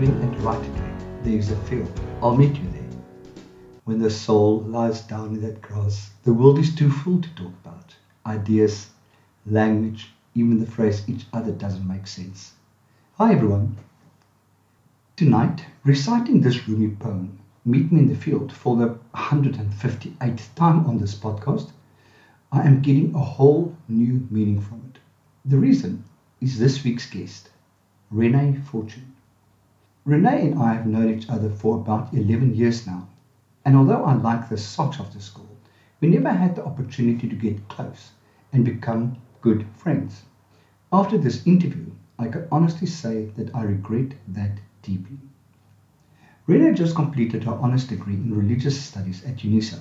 Ideas and. There is a field. I'll meet you there. When the soul lies down in that grass, the world is too full to talk about. Ideas, language, even the phrase each other doesn't make sense. Hi everyone. Tonight, reciting this Rumi poem, Meet Me in the Field, for the 158th time on this podcast, I am getting a whole new meaning from it. The reason is this week's guest, Renee Fortune. Renee and I have known each other for about 11 years now, and although I like the socks after school, we never had the opportunity to get close and become good friends. After this interview, I can honestly say that I regret that deeply. Renee just completed her honours degree in religious studies at UNISA,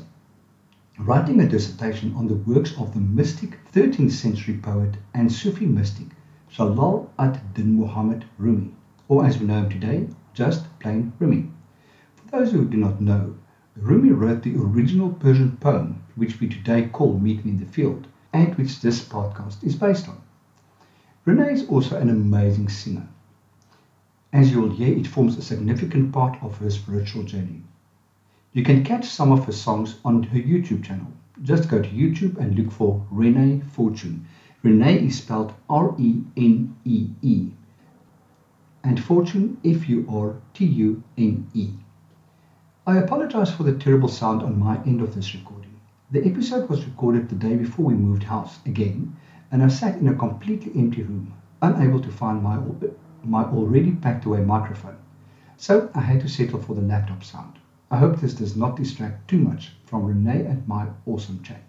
writing a dissertation on the works of the mystic 13th century poet and Sufi mystic Jalal ad-Din Muhammad Rumi, or as we know him today, just plain Rumi. For those who do not know, Rumi wrote the original Persian poem, which we today call Meet Me in the Field, and which this podcast is based on. Renee is also an amazing singer. As you will hear, it forms a significant part of her spiritual journey. You can catch some of her songs on her YouTube channel. Just go to YouTube and look for Renee Fortune Renee is spelled R E N E E and Fortune F U R T U N E. I apologize for the terrible sound on my end of this recording. The episode was recorded the day before we moved house again, and I sat in a completely empty room, unable to find my, my already packed away microphone. So I had to settle for the laptop sound. I hope this does not distract too much from Renee and my awesome chat.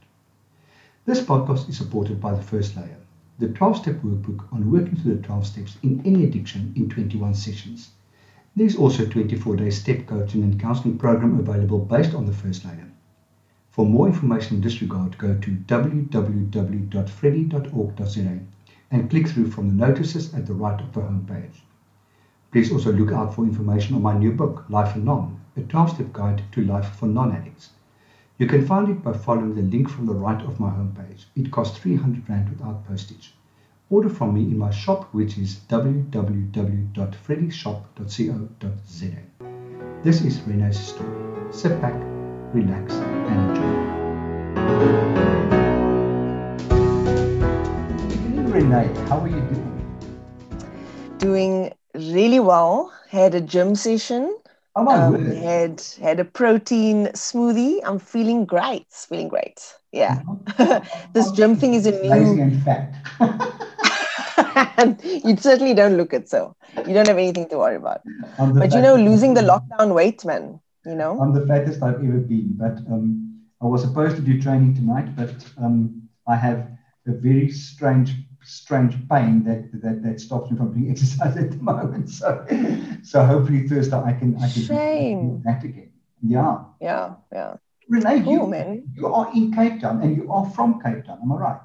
This podcast is supported by the first layer, the 12 step workbook on working through the 12 steps in any addiction in 21 sessions. There is also a 24 day step coaching and counseling program available based on the first layer. For more information in this regard, go to www.freddy.org.za and click through from the notices at the right of the homepage. Please also look out for information on my new book, Life for Non, a 12 step guide to life for non addicts. You can find it by following the link from the right of my homepage. It costs 300 Rand without postage. Order from me in my shop, which is www.freddyshop.co.za. This is Renee's story. Sit back, relax, and enjoy. Renee, how are you doing? Doing really well. Had a gym session Oh my um, Had had a protein smoothie. I'm feeling great. Feeling great. Yeah. Mm-hmm. this gym thing is a new. Lazy and fat. you certainly don't look it so. You don't have anything to worry about. But you know, losing the lockdown weight, man. You know. I'm the fattest I've ever been. But um, I was supposed to do training tonight, but um, I have a very strange strange pain that, that that stops me from doing exercise at the moment. So so hopefully Thursday I can I can Shame. do that again. Yeah. Yeah, yeah. Renee, cool, you, man. you are in Cape Town and you are from Cape Town, am I right?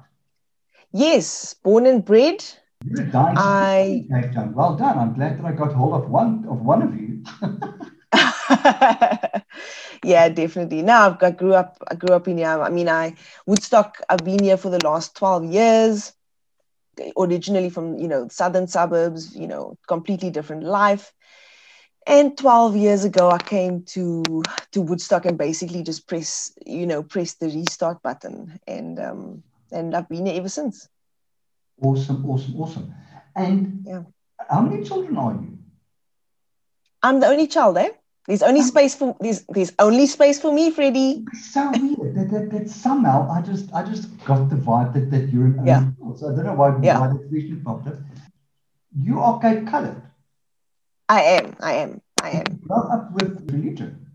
Yes, born and bred. You're a nice I... Cape Town. Well done. I'm glad that I got hold of one of one of you. yeah, definitely. Now I grew up. I grew up in here. I mean, I Woodstock. I've been here for the last twelve years originally from you know southern suburbs you know completely different life. And 12 years ago i came to to woodstock and basically just press you know press the restart button. And um and i've been here ever since. Awesome awesome awesome. And yeah. how many children are you? I'm the only child eh there's only space for there's there's only space for me, Freddie. so weird that, that, that somehow I just I just got the vibe that, that you're an yeah. So I don't know why, yeah. why that question popped up. You are Cape colored. I am. I am. I am. Grow up with religion.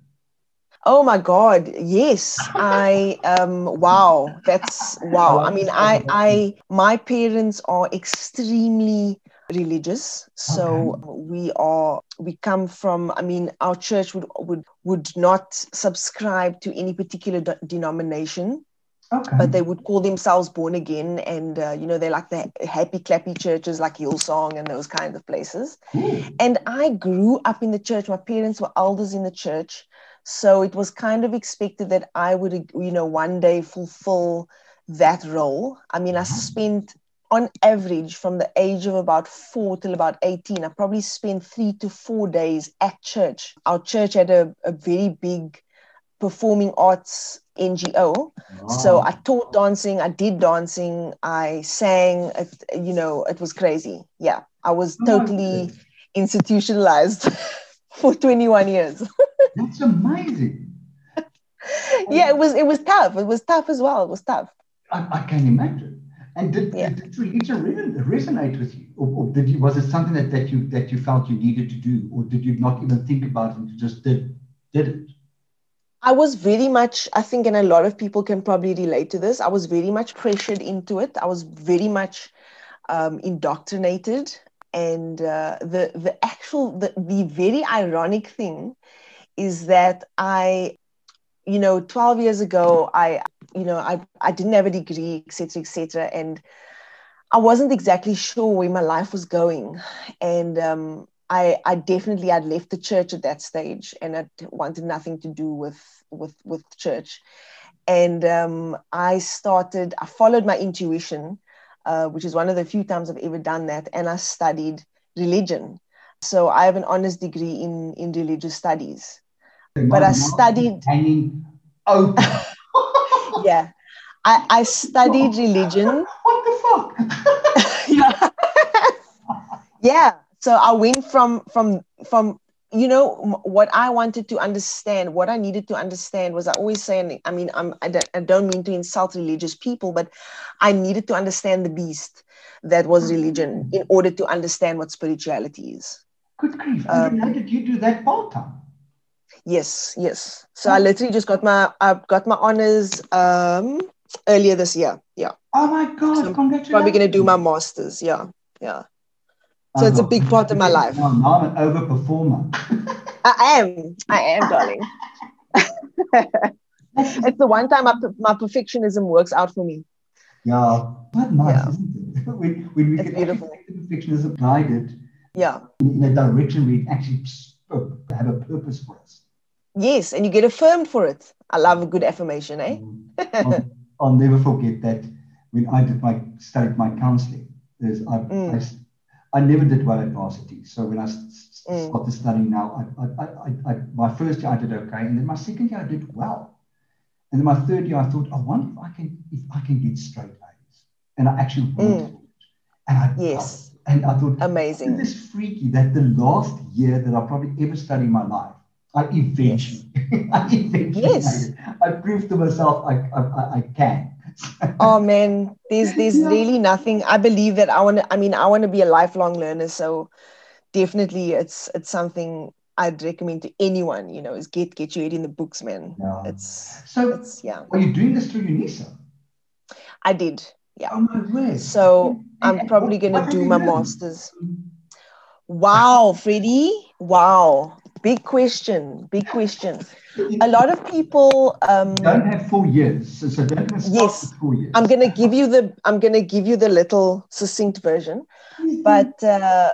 Oh my God! Yes, I um. Wow, that's wow. I mean, I I my parents are extremely religious so okay. we are we come from i mean our church would would would not subscribe to any particular de- denomination okay. but they would call themselves born again and uh, you know they're like the happy clappy churches like hillsong and those kinds of places Ooh. and i grew up in the church my parents were elders in the church so it was kind of expected that i would you know one day fulfill that role i mean i mm-hmm. spent on average, from the age of about four till about 18, I probably spent three to four days at church. Our church had a, a very big performing arts NGO. Wow. So I taught dancing, I did dancing, I sang, it, you know, it was crazy. Yeah, I was oh totally institutionalized for 21 years. That's amazing. yeah, it was it was tough. It was tough as well. It was tough. I, I can imagine. And did, yeah. did religion resonate with you, or, or, did you? Was it something that, that you that you felt you needed to do, or did you not even think about it? You just did did it. I was very much, I think, and a lot of people can probably relate to this. I was very much pressured into it. I was very much um, indoctrinated, and uh, the the actual the, the very ironic thing is that I, you know, twelve years ago, I, you know, I I didn't have a degree, etc., etc., and I wasn't exactly sure where my life was going, and um, I, I definitely had left the church at that stage and I wanted nothing to do with with with church. And um, I started, I followed my intuition, uh, which is one of the few times I've ever done that, and I studied religion. So I have an honors degree in, in religious studies. but I studied hanging open. yeah. I, I studied religion. What the fuck? yeah. yeah so i went from from from you know what i wanted to understand what i needed to understand was i always say i mean I'm, I, don't, I don't mean to insult religious people but i needed to understand the beast that was religion in order to understand what spirituality is good grief um, how did you do that part-time yes yes so oh. i literally just got my i got my honors um earlier this year yeah oh my god so congratulations probably gonna do my masters yeah yeah so it's a big part of my life. I'm an overperformer. I am. I am, darling. it's the one time my, my perfectionism works out for me. Yeah, quite nice, yeah. isn't it? when, when we it's get perfectionism guided yeah. in a direction we actually have a purpose for us. Yes, and you get affirmed for it. I love a good affirmation, eh? I'll, I'll, never forget that when I did my studied my counseling. There's I, mm. I I never did well at varsity. So when I mm. started studying now, I, I, I, I, my first year I did okay, and then my second year I did well, and then my third year I thought, I wonder if I can if I can get straight A's, and I actually mm. And I yes, and I thought amazing. This freaky that the last year that I probably ever studied in my life, I eventually, yes. I eventually, yes. I proved to myself I, I, I can oh man, there's there's yeah. really nothing. I believe that I want to. I mean, I want to be a lifelong learner. So definitely, it's it's something I'd recommend to anyone. You know, is get get your head in the books, man. Yeah. It's so. It's, yeah. Are you doing this through UNISA? I did. Yeah. Oh my word. So I'm probably going to do my masters. Wow, Freddie. Wow. Big question. Big question a lot of people um, don't have four years, so, so don't yes. four years. I'm going to give you the I'm going to give you the little succinct version, mm-hmm. but uh,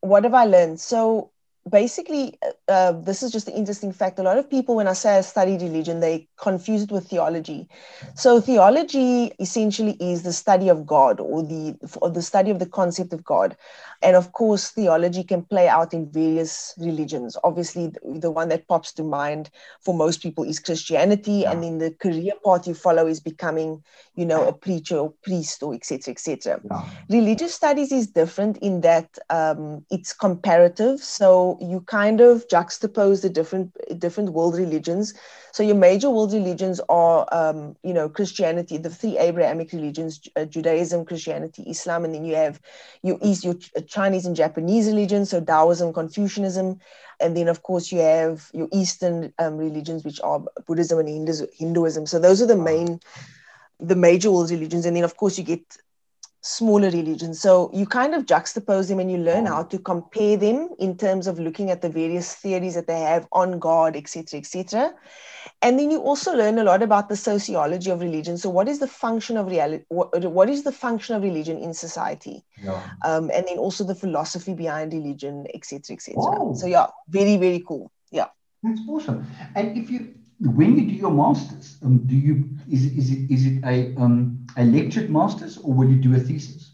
what have I learned? So basically, uh, uh, this is just an interesting fact. A lot of people, when I say I study religion, they confuse it with theology. So theology essentially is the study of God or the or the study of the concept of God. And of course, theology can play out in various religions. Obviously, the, one that pops to mind for most people is Christianity, yeah. and then the career path you follow is becoming, you know, a preacher or priest or etc. etc. Yeah. Religious studies is different in that um, it's comparative. So you kind of juxtapose the different different world religions. So your major world religions are, um, you know, Christianity, the three Abrahamic religions, uh, Judaism, Christianity, Islam, and then you have your East, your Chinese and Japanese religions, so Taoism, Confucianism, and then of course you have your Eastern um, religions, which are Buddhism and Hinduism. So those are the main, the major world religions, and then of course you get smaller religions. So you kind of juxtapose them and you learn how to compare them in terms of looking at the various theories that they have on God, etc., etc. And then you also learn a lot about the sociology of religion. So what is the function of reality? What, what is the function of religion in society? Yeah. Um, and then also the philosophy behind religion, etc., etc. So yeah, very very cool. Yeah. That's awesome. And if you when you do your masters, um, do you is, is it is it a um, a lectured masters or will you do a thesis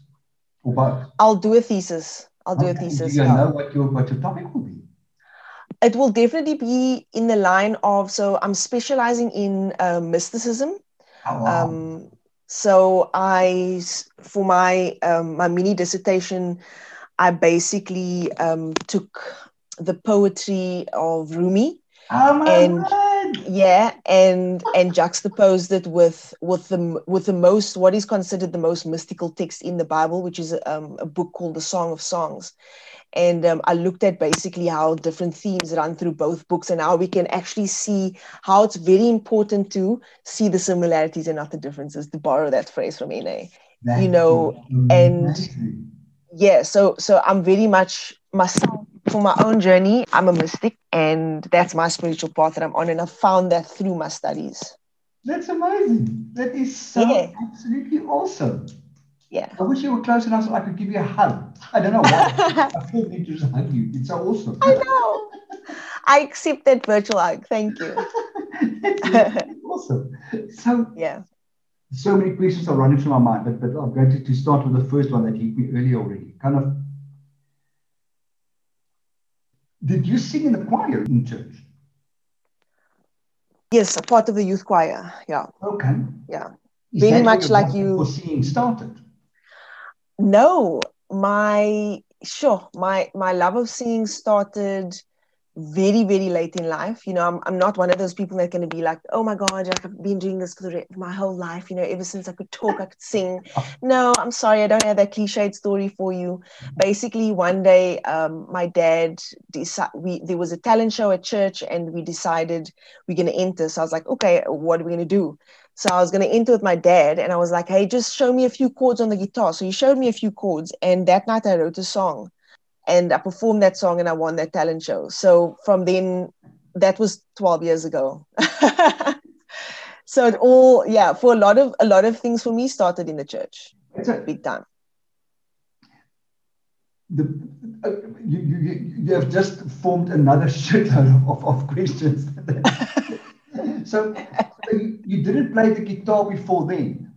or both? I'll do a thesis. I'll do Okay, a thesis. Do you yeah. know what your what your topic will be? It will definitely be in the line of. So I'm specializing in uh, mysticism. Oh, wow. Um, so I for my um, my mini dissertation, I basically um, took the poetry of Rumi, oh my and- word! Yeah, and and juxtaposed it with with the with the most what is considered the most mystical text in the Bible, which is um, a book called the Song of Songs. And um, I looked at basically how different themes run through both books and how we can actually see how it's very important to see the similarities and not the differences, to borrow that phrase from NA. You know, and- Yeah, so so I'm very much myself for my own journey. I'm a mystic, and that's my spiritual path that I'm on, and I found that through my studies. That's amazing. That is so Yeah. absolutely awesome. Yeah. I wish you were close enough so I could give you a hug. I don't know why. I feel need to just hug you. It's so awesome. I know. I accept that virtual hug. Thank you. Awesome. So Yeah. so many questions are running through my mind, but, but I'm going to, to start with the first one that hit me earlier already. Kind of, did you sing in the choir in church? Yes, a part of the youth choir. Yeah. Okay. Yeah. Is Very much like you- singing started. No, my sure, my my love of singing started very, very late in life. You know, I'm I'm not one of those people that going to be like, oh my God, I've been doing this for the re- my whole life, you know, ever since I could talk, I could sing. No, I'm sorry, I don't have that cliched story for you. Basically, one day, um, my dad decided we there was a talent show at church, and we decided we're going to enter. So I was like, okay, what are we going to do? So I was going to enter with my dad, and I was like, hey, just show me a few chords on the guitar. So he showed me a few chords, and that night I wrote a song, and I performed that song, and I won that talent show. So from then, that was 12 years ago. so it all, yeah, for a lot of a lot of things for me started in the church, That's it. big time. The, uh, you, you, you have just formed another shitload of, of questions. so so you, you didn't play the guitar before then.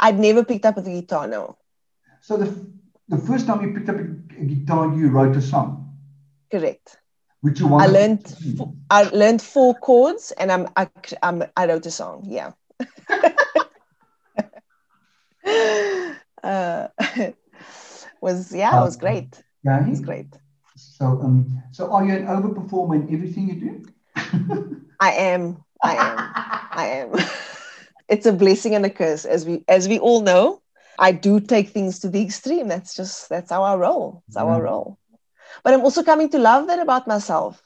I'd never picked up the guitar, no. So the, the first time you picked up a, guitar, you wrote a song, Correct. which you I learned sing. I learned four chords, and I'm I, I'm I wrote a song. Yeah. uh, was yeah, it was great. It Okay. was great. So um, so are you an overperformer in everything you do? I am. I am. I am. it's a blessing and a curse, as we as we all know. I do take things to the extreme. That's just that's our role. It's That's how I Yeah. roll. But I'm also coming to love that about myself.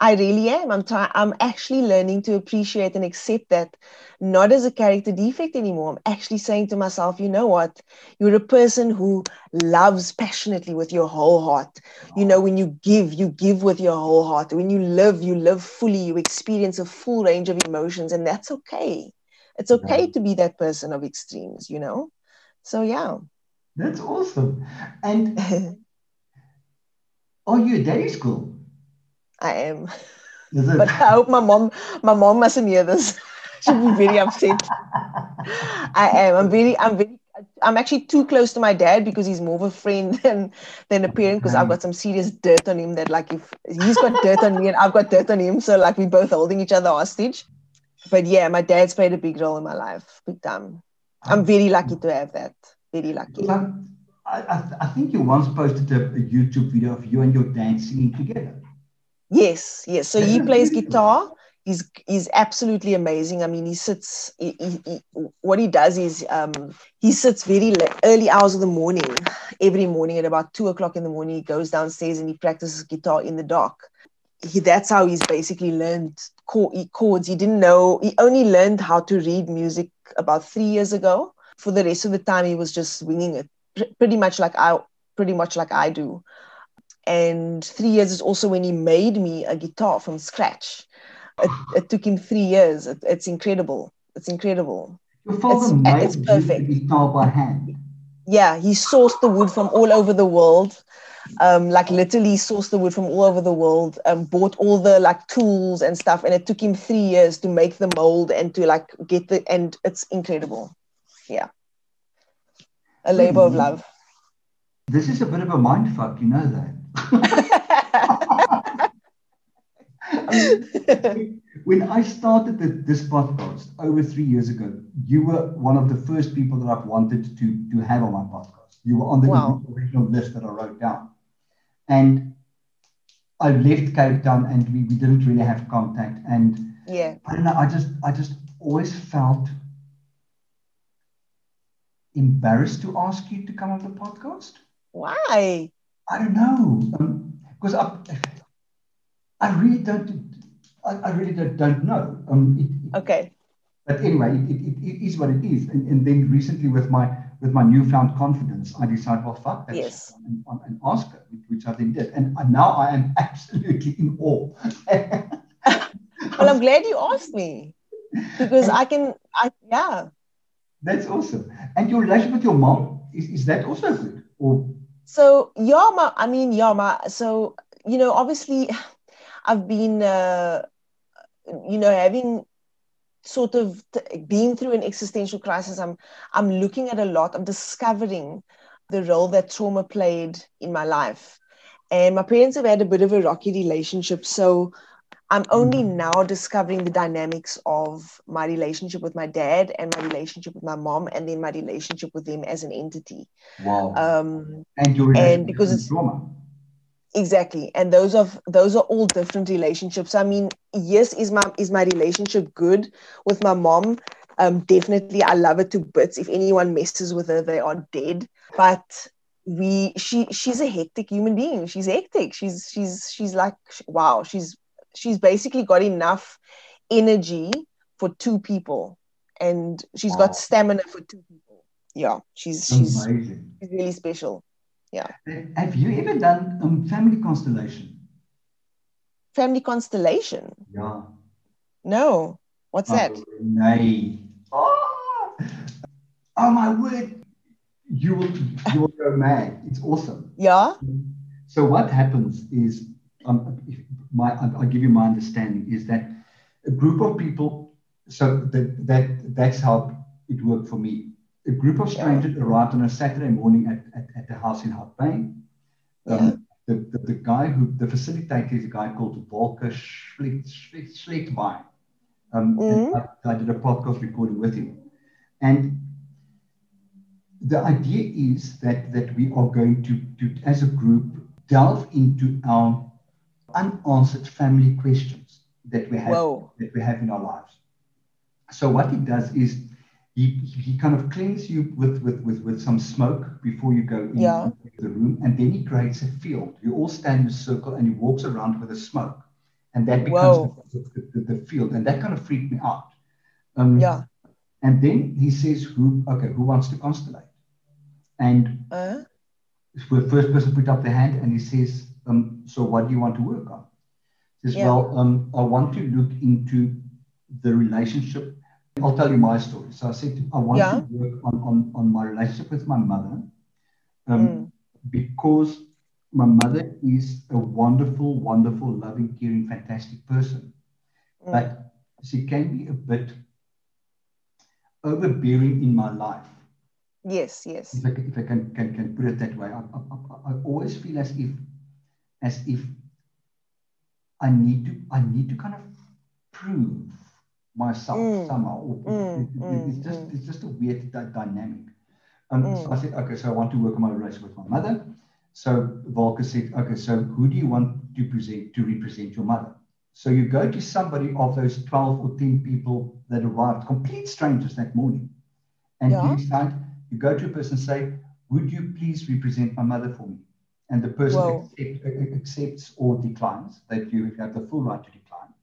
I really am. I'm trying. I'm actually learning to appreciate and accept that, not as a character defect anymore. I'm actually saying to myself, you know what? You're a person who loves passionately with your whole heart. You know, when you give, you give with your whole heart. When you live, you live fully. You experience a full range of emotions, and that's okay. It's okay Yeah. to be that person of extremes. You know. So yeah. That's awesome. And are you a daddy school? I am. But I hope my mom, my mom mustn't hear this. She'll be very upset. I am. I'm very. I'm very. I'm actually too close to my dad because he's more of a friend than than a parent. Because I've mm. got some serious dirt on him. That like if he's got dirt on me and I've got dirt on him, so like we're both holding each other hostage. But yeah, my dad's played a big role in my life, big time. I'm very lucky to have that. Very lucky. I, I, I think you once posted a, a YouTube video of you and your dad singing together. Yes, yes. So he plays beautiful. guitar. He's he's absolutely amazing. I mean, he sits. He, he, he- what he does is um, he sits very early hours of the morning. Every morning at about two o'clock in the morning, he goes downstairs and he practices guitar in the dark. He, that's how he's basically learned chord, chords. He didn't know. He only learned how to read music about three years ago. For the rest of the time, he was just winging it, Pr- pretty much like I, pretty much like I do and three years is also when he made me a guitar from scratch. It, it took him three years. It, it's incredible. It's incredible. Your father It's- made it's perfect. guitar by hand. Yeah, he sourced the wood from all over the world. Um, like literally sourced the wood from all over the world, um, bought all the like tools and stuff, and it took him three years to make the mold and to like get the and it's incredible. Yeah, a labor of love. This is a bit of a mind fuck, you know that. when I started the, this podcast over three years ago, you were one of the first people that I've wanted to, to have on my podcast. You were on the Wow. original list that I wrote down. And I left Cape Town and we, we didn't really have contact. And yeah, I don't know, I just I just always felt embarrassed to ask you to come on the podcast. why? I don't know. because I I really don't I, I really don't, don't know. Um, it, Okay, but anyway, it, it, it is what it is. And, and then recently with my with my newfound confidence, I decide, well, fuck that, Yes. and, and, ask her, which I then did. And now I am absolutely in awe. well, I'm glad you asked me because I can. I yeah. That's awesome. And your relationship with your mom is, is that also good? Or So yeah, ma, I mean yeah, ma, so you know, obviously, I've been, uh, you know, having sort of t- been through an existential crisis. I'm I'm looking at a lot. I'm discovering the role that trauma played in my life, and my parents have had a bit of a rocky relationship. So I'm only now discovering the dynamics of my relationship with my dad and my relationship with my mom, and then my relationship with them as an entity. wow. Um, and relationship because it's- trauma. Exactly. And those of those are all different relationships. I mean yes is my is my relationship good with my mom? Um definitely. I love her to bits. If anyone messes with her they are dead. But we she she's a hectic human being. She's hectic. She's she's she's like wow. She's she's basically got enough energy for two people. And she's Wow. got stamina for two people. Yeah. She's she's, she's really special Yeah have you ever done um, family constellation? family constellation Yeah. no what's that Oh, nay. Oh, oh my word. You will you will go mad. It's awesome. yeah So what happens is, um, if my I'll give you my understanding is that a group of people. So that that that's how it worked for me. A group of strangers arrived on a Saturday morning at, at, at the house in Hartbein. Um, the, the, the guy who the facilitator is a guy called Volker Schlicht, Schlicht, Schlichtwein. Um, Mhm. I, I did a podcast recording with him, and the idea is that that we are going to, to as a group delve into our unanswered family questions that we have Whoa. that we have in our lives. So what he does is he, he kind of cleans you with, with, with, with some smoke before you go in, Yeah. into the room, and then he creates a field. You all stand in a circle and he walks around with the smoke. And that becomes the, the, the, the field. And that kind of freaked me out. Um, Yeah. And then he says, Who okay, who wants to constellate? And Uh, the first person put up their hand and he says, um, so what do you want to work on? He says, Yeah. well, um, I want to look into the relationship. I'll tell you my story. So I said, I want Yeah. to work on, on, on my relationship with my mother um, Mm. because my mother is a wonderful, wonderful, loving, caring, fantastic person. Mm. But she can be a bit overbearing in my life yes, yes. if I, can- if I can, can, can put it that way, I, I, I- I always feel as if, as if I need to, I need to kind of prove myself Mm. somehow. Or Mm, it- it- it's mm, just, mm. it's just a weird dy- dynamic. Um, So Mm. I said, okay, so I want to work on my relationship with my mother. So Volker said, okay, so who do you want to present to represent your mother? So you go to somebody of those 12 or 10 people that arrived, complete strangers that morning, and Yeah. you decide, you go to a person and say, would you please represent my mother for me? And the person accept, accepts or declines, that you have the full right to decline.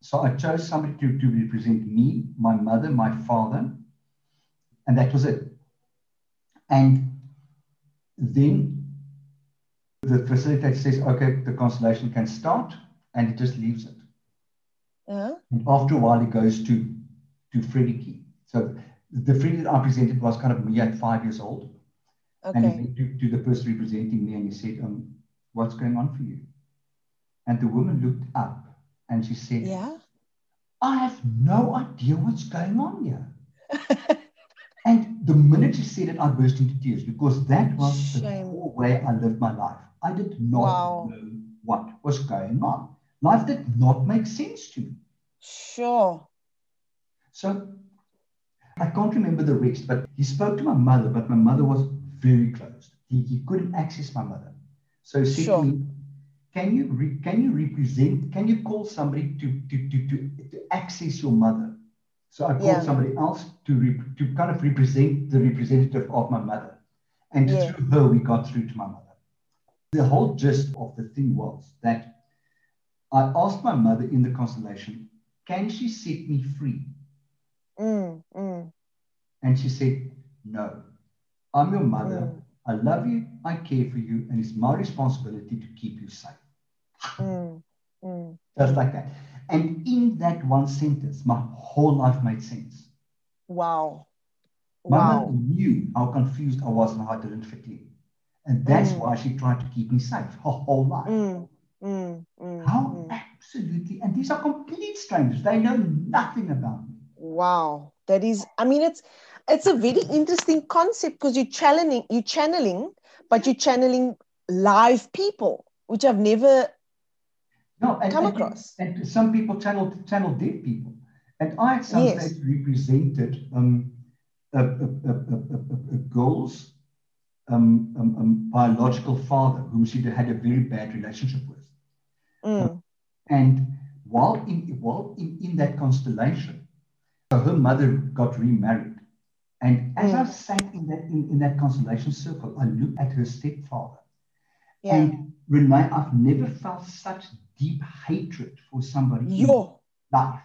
So I chose somebody to, to represent me, my mother, my father, and that was it. And then the facilitator says, okay, the constellation can start, and it just leaves it. Uh, And after a while, it goes to, to Freddie Key. So the Freddie that I presented was kind of me at five years old. And he okay. went to, to the person representing me and he said, um, what's going on for you? And the woman looked up and she said, Yeah. I have no idea what's going on here. and the minute she said it, I burst into tears because that was the Shame. whole way I lived my life. I did not Wow. know what was going on. Life did not make sense to me. Sure. So I can't remember the rest, but he spoke to my mother, but my mother was very closed. He, he couldn't access my mother. So he said Sure. to me, can you, re- can you represent, can you call somebody to, to, to, to, to access your mother? So I called Yeah. somebody else to, re- to kind of represent the representative of my mother. And Yeah. through her, we got through to my mother. The whole gist of the thing was that I asked my mother in the constellation, can she set me free? Mm, mm, And she said, No, I'm your mother. Mm. I love you. I care for you. And it's my responsibility to keep you safe. Mm, mm. Just like that. And in that one sentence, my whole life made sense. Wow. My mother knew how confused I was and how I didn't fit in. And that's Mm. why she tried to keep me safe her whole life. Mm, mm, mm, How absolutely, and these are complete strangers. They know nothing about me. Wow. That is, I mean, it's it's a very interesting concept because you're channeling, you're channeling, but you're channeling live people, which I've never No, and, come and- across. And some people channel channel dead people. And I at some Yes. stage represented um, a, a, a, a, girl's um, um, um, biological father, whom she had a very bad relationship with. Mm, And while in while in, in that constellation, so her mother got remarried. And as I Mm. sat in that in, in that constellation circle, I looked at her stepfather. yeah. And Renee, I've never felt such deep hatred for somebody in Yo. life.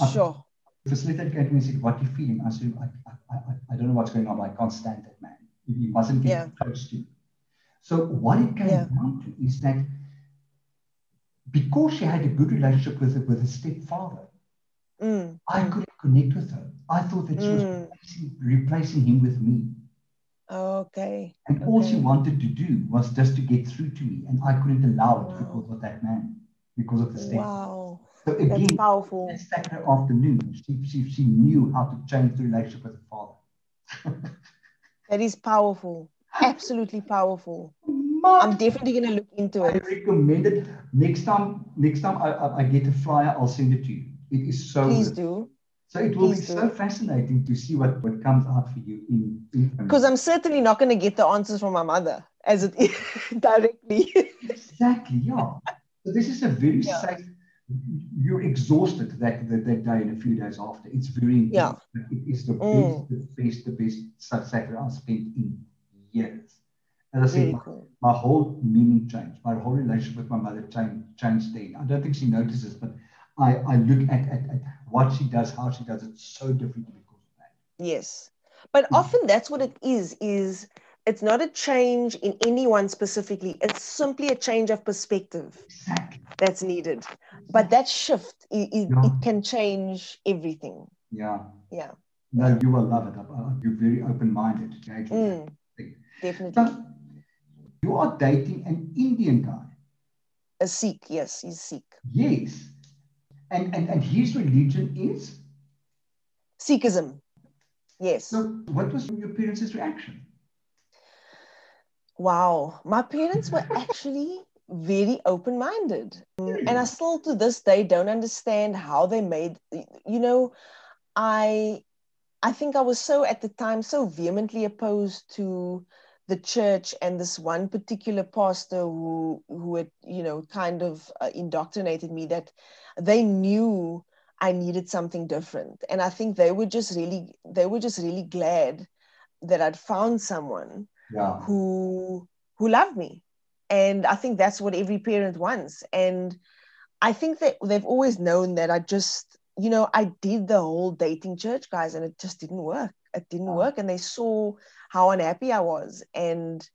I've- Sure. The facilitator came to me and said, What are you feeling? I said, I, I, I, I don't know what's going on, but I can't stand that man. He mustn't get Yeah. close to me. So, what it came Yeah. down to is that because she had a good relationship with, with her stepfather, Mm, I mm. couldn't connect with her. I thought that she was Mm. replacing, replacing him with me. Okay. And all she wanted to do was just to get through to me. And I couldn't allow it because of that man, because of the stepfather. Wow. So, That's again, powerful. that Saturday afternoon, she, she, she knew how to change the relationship with the father. That is powerful. Absolutely powerful. I'm definitely going to look into it. I recommend it. Next time, next time I, I, I get a flyer, I'll send it to you. It is so Please it. do. So it will be so fascinating to see what, what comes out for you in, Because I'm certainly not going to get the answers from my mother as it is directly. exactly yeah. So this is a very Yeah. safe. You're exhausted that, that that day and a few days after. It's very intense. Yeah. It is the Mm. best, the best, the best Saturday I've spent in years. As I said, my, cool. my whole meaning changed. My whole relationship with my mother changed, changed then. I don't think she notices, but I, I look at, at, at what she does, how she does it, so different because of that. Yes. But Mm. often that's what it is, is it's not a change in anyone specifically. It's simply a change of perspective Exactly. that's needed. But that shift, it, it, Yeah. it can change everything. Yeah. Yeah. No, you will love it. I- You're very open-minded. Mm, definitely. But you are dating an Indian guy. A Sikh, yes, he's Sikh. Yes. And, and, and his religion is? Sikhism. Yes. So what was your parents' reaction? Wow. My parents were actually very open minded. And I still to this day don't understand how they made, you know, I. I think I was so at the time so vehemently opposed to the church and this one particular pastor who who had you know kind of uh, indoctrinated me that they knew I needed something different. And I think they were just really they were just really glad that I'd found someone Yeah. who who loved me. And I think that's what every parent wants. And I think that they've always known that I just you know I did the whole dating church guys and it just didn't work. It didn't Yeah. work. And they saw how unhappy I was. And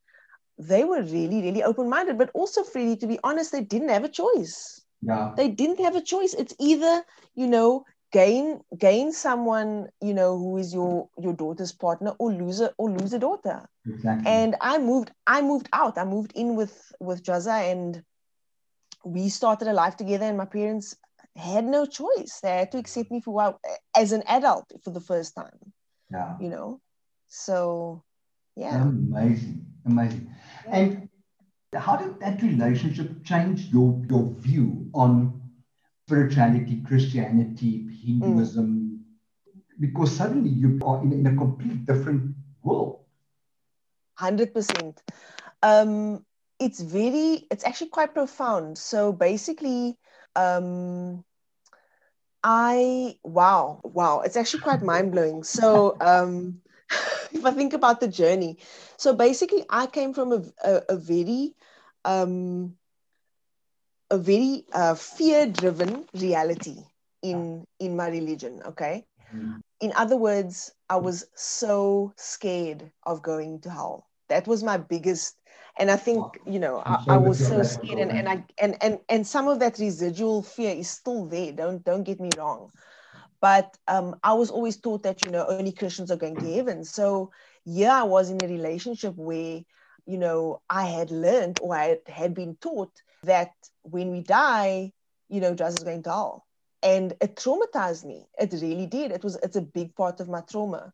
they were really really open minded but also freely to be honest they didn't have a choice Yeah. they didn't have a choice it's either you know gain gain someone you know who is your your daughter's partner or lose a or lose a daughter Exactly. and i moved i moved out i moved in with with jaza and we started a life together and my parents had no choice they had to accept me for what as an adult for the first time yeah. you know so yeah Amazing. Amazing. And how did that relationship change your, your view on spirituality, Christianity, Hinduism? Because suddenly you are in, in a complete different world. 100% um it's very it's actually quite profound so basically um i wow wow it's actually quite mind-blowing so um if i think about the journey so basically i came from a, a, a very um a very uh, fear-driven reality in in my religion okay? Mm. in other words i was so scared of going to hell. That was my biggest and i think you know i, I was so scared and, and i and, and and some of that residual fear is still there don't don't get me wrong. But um, i was always taught that you know only christians are going to heaven. So yeah i was in a relationship where you know i had learned or i had been taught that when we die you know just is going to hell. And it traumatized me. It really did. It was it's a big part of my trauma.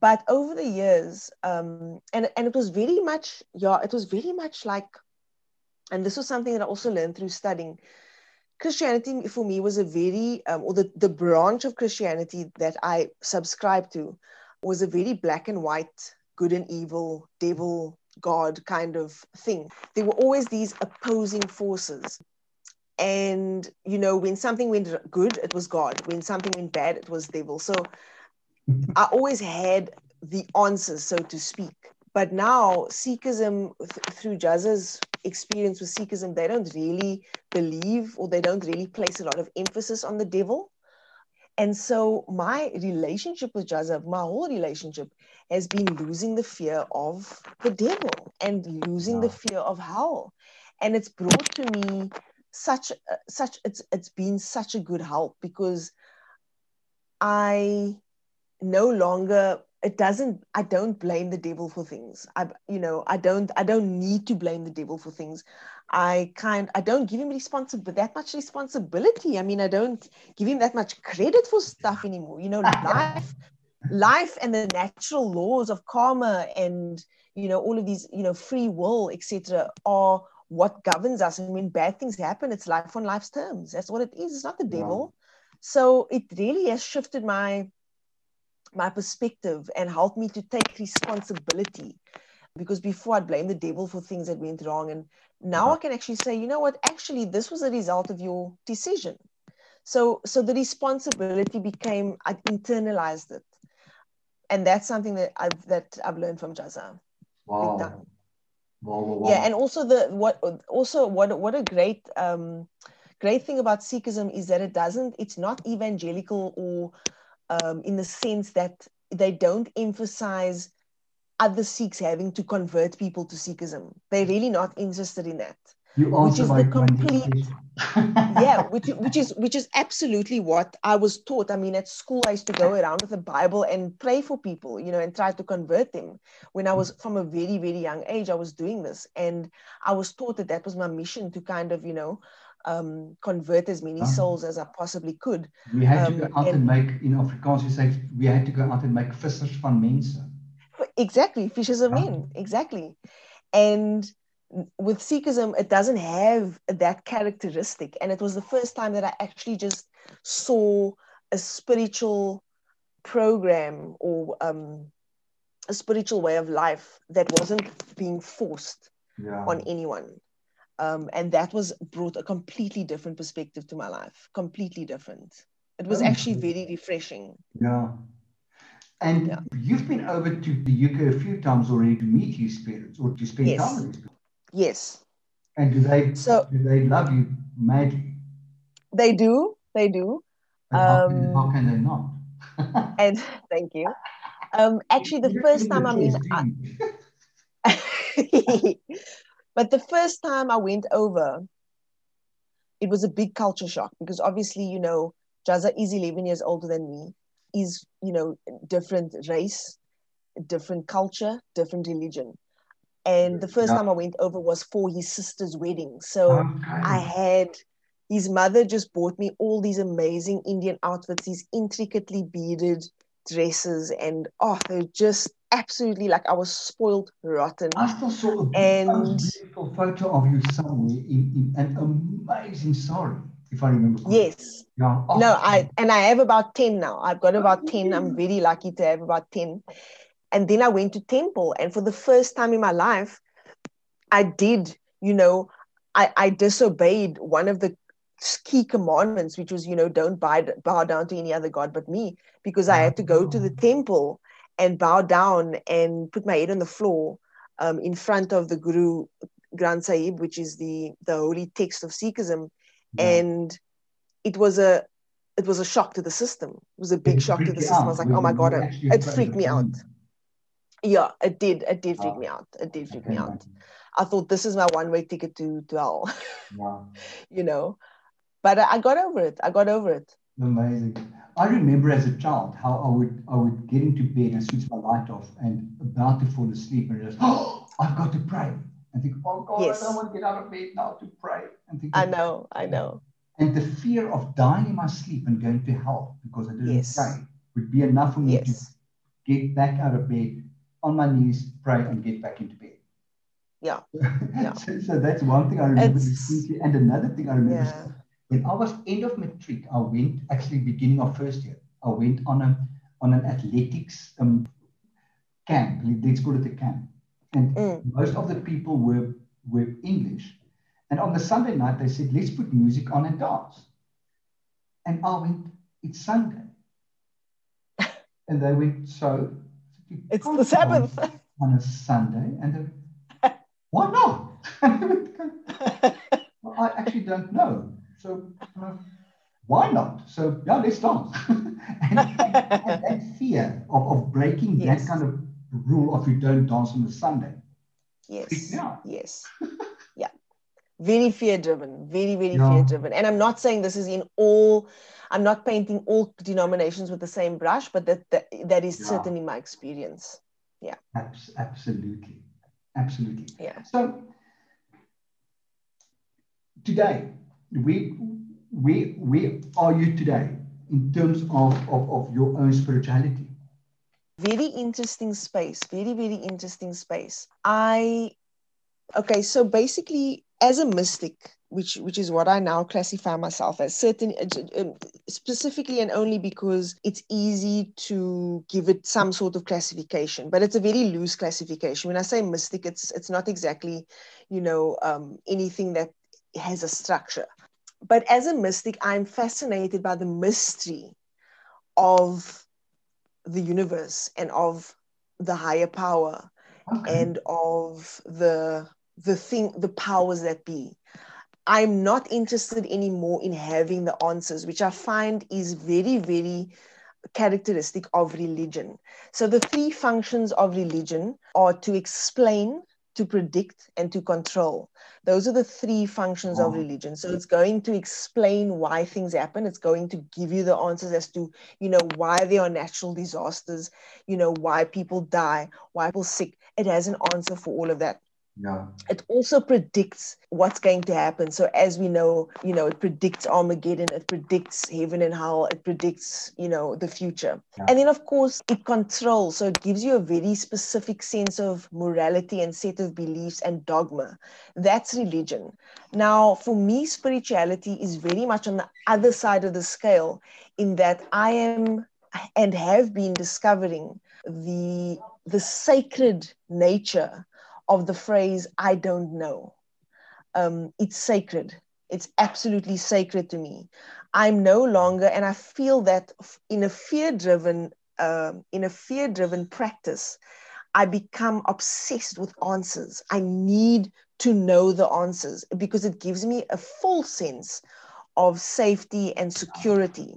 But over the years um and and it was very much yeah it was very much like and this was something that i also learned through studying. Christianity for me was a very um, or the, the branch of christianity that i subscribed to was a very black and white good and evil devil god kind of thing. There were always these opposing forces. And you know when something went good it was god. When something went bad it was devil. So i always had the answers so to speak. But now sikhism th- through Jaza's experience with sikhism they don't really believe or they don't really place a lot of emphasis on the devil and so my relationship with jaza my whole relationship has been losing the fear of the devil and losing the fear of hell. And it's brought to me such a, such it's it's been such a good help because i no longer it doesn't i don't blame the devil for things. I you know i don't i don't need to blame the devil for things. I kind i don't give him responsibility that much responsibility. I mean i don't give him that much credit for stuff anymore. You know life life and the natural laws of karma and you know all of these you know free will etc are what governs us. And when bad things happen it's life on life's terms. That's what it is. It's not the Wow. devil. So it really has shifted my my perspective and helped me to take responsibility because before I'd blame the devil for things that went wrong and now Yeah. I can actually say you know what actually this was a result of your decision so so the responsibility became I internalized it and that's something that I've that I've learned from Jaza Wow. time. Wow, wow, wow. yeah and also the what also what what a great um great thing about sikhism is that it doesn't it's not evangelical or um, in the sense that they don't emphasize other Sikhs having to convert people to Sikhism. They're really not interested in that. you which is the complete- Yeah, which which is which is absolutely what I was taught. I mean, at school I used to go around with a Bible and pray for people, you know, and try to convert them. When I was from a very very young age, I was doing this, and I was taught that that was my mission to kind of, you know, um, convert as many Ah. souls as I possibly could. we had to Um, go out and, and- make in Afrikaans we say we had to go out and make vissers van mense. exactly fishers of men exactly and with sikhism it doesn't have that characteristic and it was the first time that i actually just saw a spiritual program or um, a spiritual way of life that wasn't being forced Yeah. on anyone um, and that was brought a completely different perspective to my life completely different it was Oh, actually very refreshing Yeah. And Yeah. you've been over to the UK a few times already to meet his parents or to spend Yes. time with his parents. yes And do they So- do they love you madly? they do they do And how, can, Um, how can they not? and thank you. Um, actually, the first time I mean. I, but the first time I went over, it was a big culture shock because obviously, you know, Jaza is 11 years older than me, is, you know, different race, different culture, different religion. And the first Yeah. time I went over was for his sister's wedding. So Okay. I had his mother just bought me all these amazing Indian outfits, these intricately beaded dresses, and oh, they're just absolutely like I was spoiled rotten. I still saw a And- beautiful photo of you somewhere in, in an amazing sari, if I remember correctly. Yes. Yeah. Oh, No, I and I have about 10 now. I've got oh, about 10. I'm very lucky to have about 10. And then I went to temple, and for the first time in my life, I did, you know, I, I disobeyed one of the key commandments, which was, you know, don't bow, bow down to any other God but me, because I had to go to the oh. temple and bow down and put my head on the floor um, in front of the Guru Granth Sahib, which is the, the holy text of Sikhism. yeah. And it was a it was a shock to the system. It was a big It shock to the system. I was like, oh my God, it, it freaked me out. Yeah, it did. It did freak Wow. me out. It did freak me out. I thought this is my one way ticket to, to hell, Yeah. you know. But I, I got over it. I got over it. Amazing. I remember as a child how I would I would get into bed and switch my light off and about to fall asleep and just oh I've got to pray and think oh God Yes. I don't want to get out of bed now to pray and think I know. I know. and the fear of dying in my sleep and going to hell because I didn't Yes. pray would be enough for me Yes. to get back out of bed on my knees pray and get back into bed. Yeah. Yeah. so, so that's one thing I remember distinctly and another thing I remember Yeah. When I was end of matric, I went actually beginning of first year. I went on a on an athletics um, camp. Let's call it a camp, and Mm. most of the people were were English. And on the Sunday night, they said, "Let's put music on and dance." And I went, "It's Sunday," and they went, "So." It's the Sabbath. on a Sunday, and they, why not? And I went, well, I actually don't know. So uh, why not? So yeah, let's dance. and, and, that fear of, of breaking Yes. that kind of rule of you don't dance on a Sunday. yes. Out. Yes. yeah. Very fear driven. Very, very Yeah. fear driven. And I'm not saying this is in all, I'm not painting all denominations with the same brush, but that that, that is Yeah. certainly my experience. Abs- absolutely. Absolutely. Yeah. So today, where, where, where are you today in terms of, of, of your own spirituality? very interesting space very very interesting space. I okay so basically as a mystic which which is what i now classify myself as certain uh, um, specifically and only because it's easy to give it some sort of classification but it's a very loose classification. When i say mystic it's it's not exactly you know um, anything that has a structure but as a mystic i'm fascinated by the mystery of the universe and of the higher power Okay. and of the the thing the powers that be i'm not interested anymore in having the answers which i find is very very characteristic of religion so the three functions of religion are to explain to predict and to control. Those are the three functions of oh. religion. So it's going to explain why things happen. It's going to give you the answers as to you know why there are natural disasters you know why people die why people sick. It has an answer for all of that yeah. it also predicts what's going to happen. So as we know you know it predicts armageddon it predicts heaven and hell it predicts you know the future. Yeah. and then of course it controls. So it gives you a very specific sense of morality and set of beliefs and dogma. That's religion. Now for me spirituality is very much on the other side of the scale in that i am and have been discovering the the sacred nature of the phrase i don't know. Um, it's sacred. It's absolutely sacred to me. I'm no longer and i feel that in a fear driven um, in a fear driven practice i become obsessed with answers. I need to know the answers because it gives me a full sense of safety and security.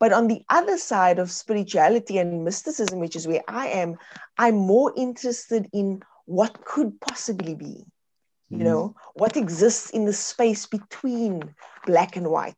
But on the other side of spirituality and mysticism which is where i am i'm more interested in what could possibly be you hmm. know what exists in the space between black and white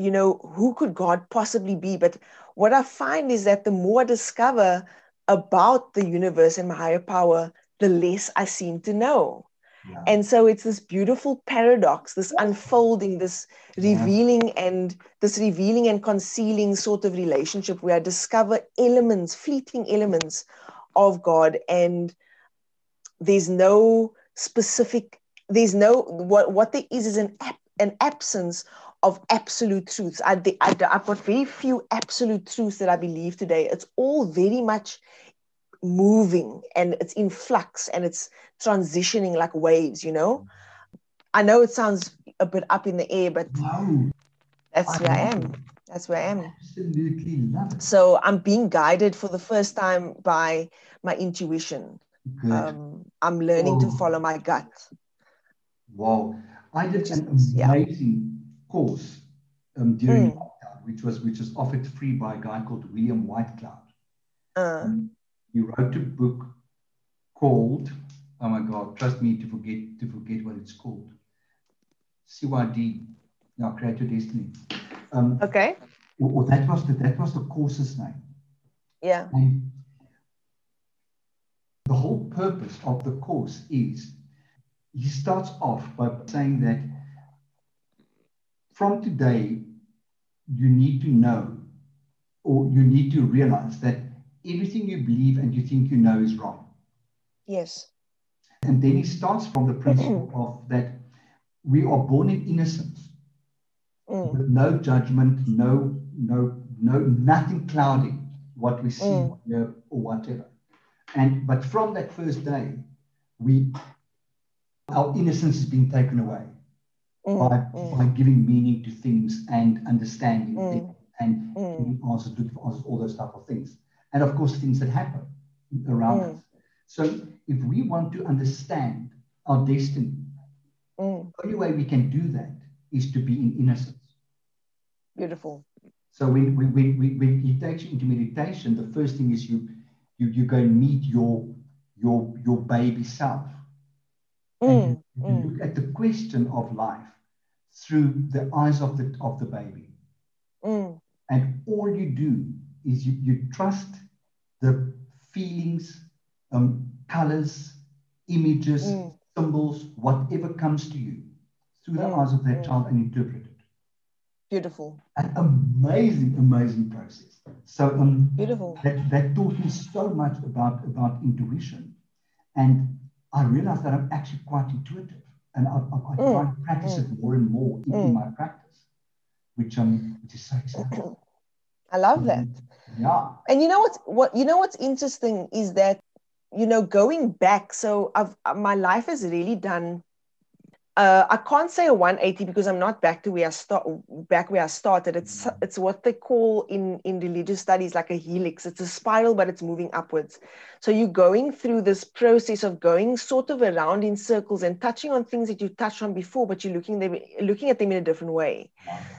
you know, who could God possibly be? But what I find is that the more I discover about the universe and my higher power, the less I seem to know. Yeah. And so it's this beautiful paradox, this unfolding, this revealing yeah. and this revealing and concealing sort of relationship where I discover elements, fleeting elements of God. And there's no specific, there's no, what, what there is is an, an absence of absolute truths. I, I, I've got very few absolute truths that I believe today. It's all very much moving and it's in flux and it's transitioning like waves, you know? I know it sounds a bit up in the air, but that's I where I am. That's where I am. Absolutely love it. So I'm being guided for the first time by my intuition. Um, I'm learning to follow my gut. Wow. I did an amazing yeah. course um, during mm. lockdown, which was which was offered free by a guy called William Whitecloud. Uh. Um, he wrote a book called, oh my God, trust me to forget to forget what it's called. CYD, now Create Your Destiny. Um, okay. Or, or, that was the that was the course's name. Yeah. And the whole purpose of the course is he starts off by saying that from today you need to know or you need to realize that everything you believe and you think you know is wrong. Yes. And then he starts from the principle of that we are born in innocence, mm. no judgment, no, no, no, nothing clouding what we see mm. or whatever. And but from that first day, we our innocence has been taken away mm. by, mm. by giving meaning to things and understanding mm. things and mm. answers, answers, all those type of things and of course things that happen around mm. us. So if we want to understand our destiny, mm. the only way we can do that is to be in innocence. Beautiful. So when, when, when, when he takes you into meditation, the first thing is you you, you go and meet your your your baby self. Mm. you, you mm. look at the question of life through the eyes of the of the baby. Mm. And all you do is you, you trust the feelings, um, colors, images, mm. symbols, whatever comes to you through the mm. eyes of that mm. child and interpret it. Beautiful. An amazing, amazing process. So um, beautiful. That, that taught me so much about, about intuition. And I realized that I'm actually quite intuitive. And I, I, I try mm. to practice it mm. more and more in, in mm. my practice, which, um, which is so exciting. I love that. Yeah. And you know what's what you know what's interesting is that you know going back. So I've my life has really done. Uh, I can't say a 180 because I'm not back to where I start back where I started. It's mm. it's what they call in in religious studies like a helix. It's a spiral, but it's moving upwards. So you're going through this process of going sort of around in circles and touching on things that you touched on before, but you're looking them looking at them in a different way.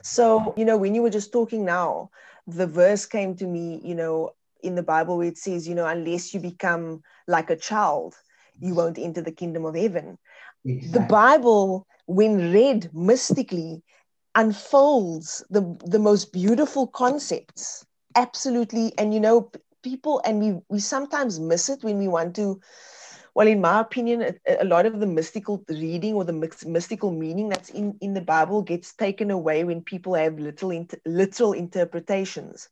So you know when you were just talking now the verse came to me, you know, in the Bible where it says, you know, unless you become like a child, you won't enter the kingdom of heaven. Exactly. The Bible, when read mystically, unfolds the, the most beautiful concepts. Absolutely. And, you know, people, and we, we sometimes miss it when we want to well, in my opinion, a, a, lot of the mystical reading or the mystical meaning that's in, in the Bible gets taken away when people have little inter, literal interpretations.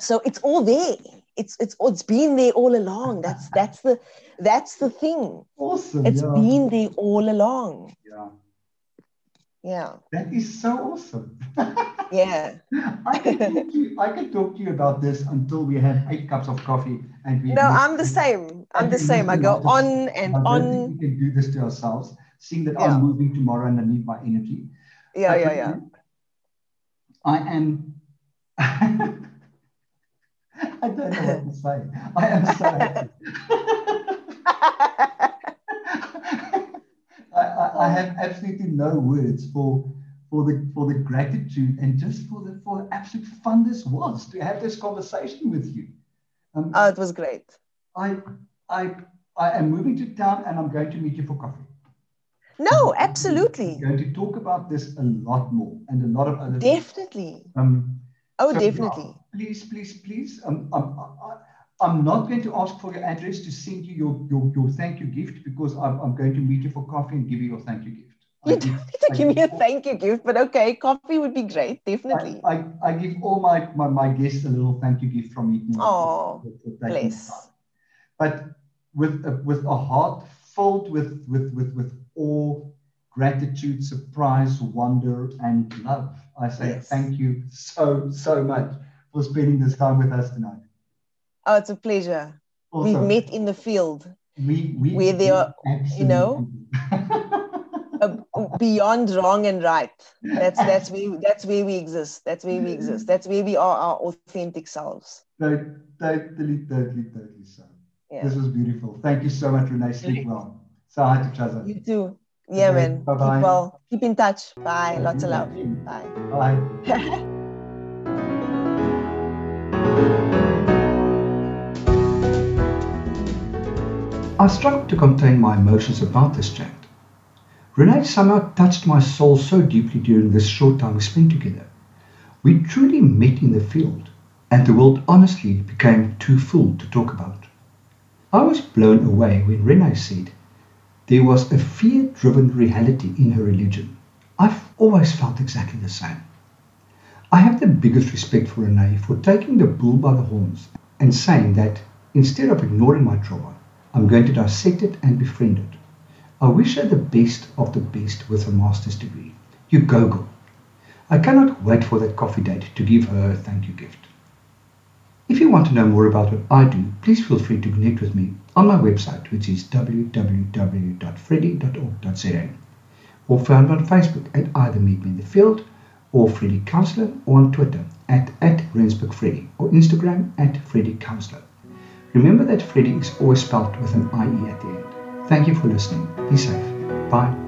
So it's all there. It's it's it's been there all along. That's that's the that's the thing. Awesome. It's yeah. been there all along. Yeah. Yeah. That is so awesome. yeah. I can talk to you, I talk to you about this until we have eight cups of coffee and we No, I'm the same. I'm the same. I go on and I on. We can do this to ourselves, seeing that yeah. I'm moving tomorrow and I need my energy. Yeah, but yeah, yeah. I am I don't know what to say. I am so. I, I, I have absolutely no words for for the for the gratitude and just for the for the absolute fun this was to have this conversation with you. Um, oh, it was great. I I I am moving to town and I'm going to meet you for coffee. No, absolutely. We're going to talk about this a lot more and a lot of other Definitely. Um, oh, so, definitely. please, please, please. Um, um, I'm not going to ask for your address to send you your, your, your thank you gift because I'm, I'm going to meet you for coffee and give you your thank you gift. You don't have to give me a thank you gift, but okay, coffee would be great, definitely. I, I, I give all my, my, my guests a little thank you gift from me. Oh, bless. But with a, with a heart filled with, with, with, with awe, gratitude, surprise, wonder, and love. I say yes. thank you so, so much for spending this time with us tonight. Oh, it's a pleasure. We've met in the field. We, we, where there are, you know, um, beyond wrong and right. That's that's where that's where we exist. That's where we exist. That's where we are our authentic selves. Totally, totally, totally, so. Yeah. This was beautiful. Thank you so much, Renee. Sleep well. Say hi to Jaza. You too. Yeah, okay. man. Bye-bye. Keep well. Keep in touch. Bye. Bye. Lots of love. Bye. Bye. I struggled to contain my emotions about this chat. Renee somehow touched my soul so deeply during this short time we spent together. We truly met in the field, and the world honestly became too full to talk about. I was blown away when Renee said there was a fear driven reality in her religion. I've always felt exactly the same. I have the biggest respect for Renee for taking the bull by the horns and saying that instead of ignoring my trauma, I'm going to dissect it and befriend it. I wish her the best of the best with her master's degree. You go, girl. I cannot wait for that coffee date to give her a thank you gift. If you want to know more about what I do, please feel free to connect with me on my website, which is www.freddie.org.za, or found on Facebook at either Meet Me in the Field or Freddie Counselor, or on Twitter at, at Rensburg Freddie, or Instagram at Freddie Counselor. Remember that Freddie is always spelled with an IE at the end. Thank you for listening. Be safe. Bye.